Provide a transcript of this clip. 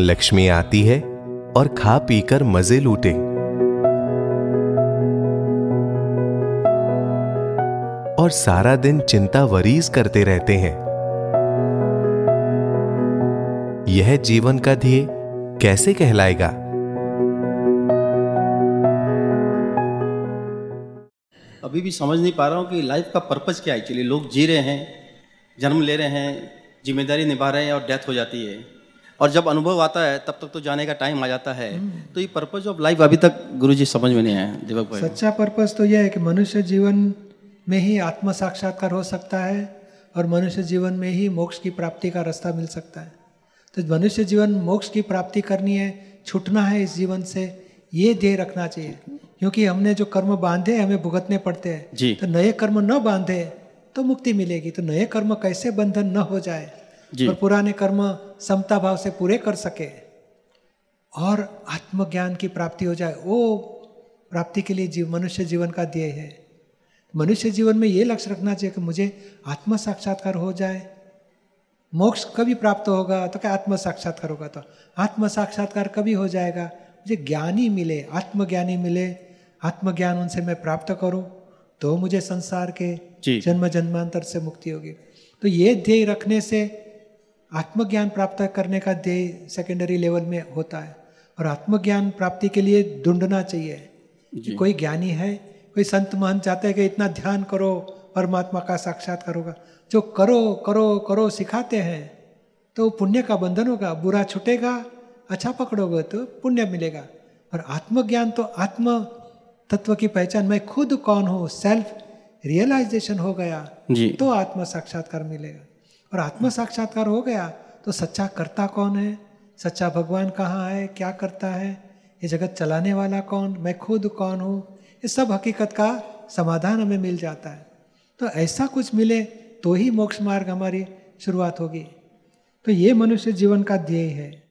लक्ष्मी आती है और खा पीकर मज़े लूटे। और सारा दिन चिंता वरीज करते रहते हैं। यह जीवन का ध्येय कैसे कहलाएगा? अभी भी समझ नहीं पा रहा हूँ कि लाइफ का पर्पज क्या है। एक्चुअली लोग जी रहे हैं, जन्म ले रहे हैं, ज़िम्मेदारी निभा रहे हैं और डेथ हो जाती है। और जब अनुभव आता है तब तक तो जाने का टाइम आ जाता है। तो ये पर्पज ऑफ़ लाइफ अभी तक गुरुजी समझ में नहीं आया दीपक भाई। सच्चा पर्पस तो यह है कि मनुष्य जीवन में ही आत्म साक्षात्कार हो सकता है और मनुष्य जीवन में ही मोक्ष की प्राप्ति का रास्ता मिल सकता है। तो मनुष्य जीवन मोक्ष की प्राप्ति करनी है छूटना है इस जीवन से ये ध्येय रखना चाहिए। क्योंकि हमने जो कर्म बांधे हमें भुगतने पड़ते हैं। जी। तो नए कर्म न बांधे तो मुक्ति मिलेगी। तो नए कर्म कैसे बंधन न हो जाए? जी। और पुराने कर्म समता भाव से पूरे कर सके और आत्मज्ञान की प्राप्ति हो जाए वो प्राप्ति के लिए जीव मनुष्य जीवन का ध्येय है। मनुष्य जीवन में ये लक्ष्य रखना चाहिए कि मुझे आत्म साक्षात्कार हो जाए। मोक्ष कभी प्राप्त होगा तो क्या आत्म साक्षात्कार होगा तो? आत्म साक्षात्कार कभी हो जाएगा। मुझे ज्ञानी मिले आत्मज्ञानी मिले आत्मज्ञान उनसे मैं प्राप्त करूँ तो मुझे संसार के जन्म जन्मांतर से मुक्ति होगी। तो ये ध्येय रखने से आत्मज्ञान प्राप्त करने का ध्येय सेकेंडरी लेवल में होता है। और आत्मज्ञान प्राप्ति के लिए ढूंढना चाहिए कि कोई ज्ञानी है कोई संत महंत चाहते हैं कि इतना ध्यान करो परमात्मा का साक्षात्कार होगा जो करो करो करो सिखाते हैं तो पुण्य का बंधन होगा बुरा छूटेगा अच्छा पकड़ोगे तो पुण्य मिलेगा। और आत्मज्ञान तो आत्म तत्व की पहचान मैं खुद कौन हूँ सेल्फ रियलाइजेशन हो गया जी। तो आत्म साक्षात्कार मिलेगा। और आत्म साक्षात्कार हो गया तो सच्चा करता कौन है? सच्चा भगवान कहाँ है? क्या करता है? ये जगत चलाने वाला कौन? मैं खुद कौन हूँ? ये सब हकीकत का समाधान हमें मिल जाता है। तो ऐसा कुछ मिले तो ही मोक्ष मार्ग हमारी शुरुआत होगी। तो ये मनुष्य जीवन का ध्येय है।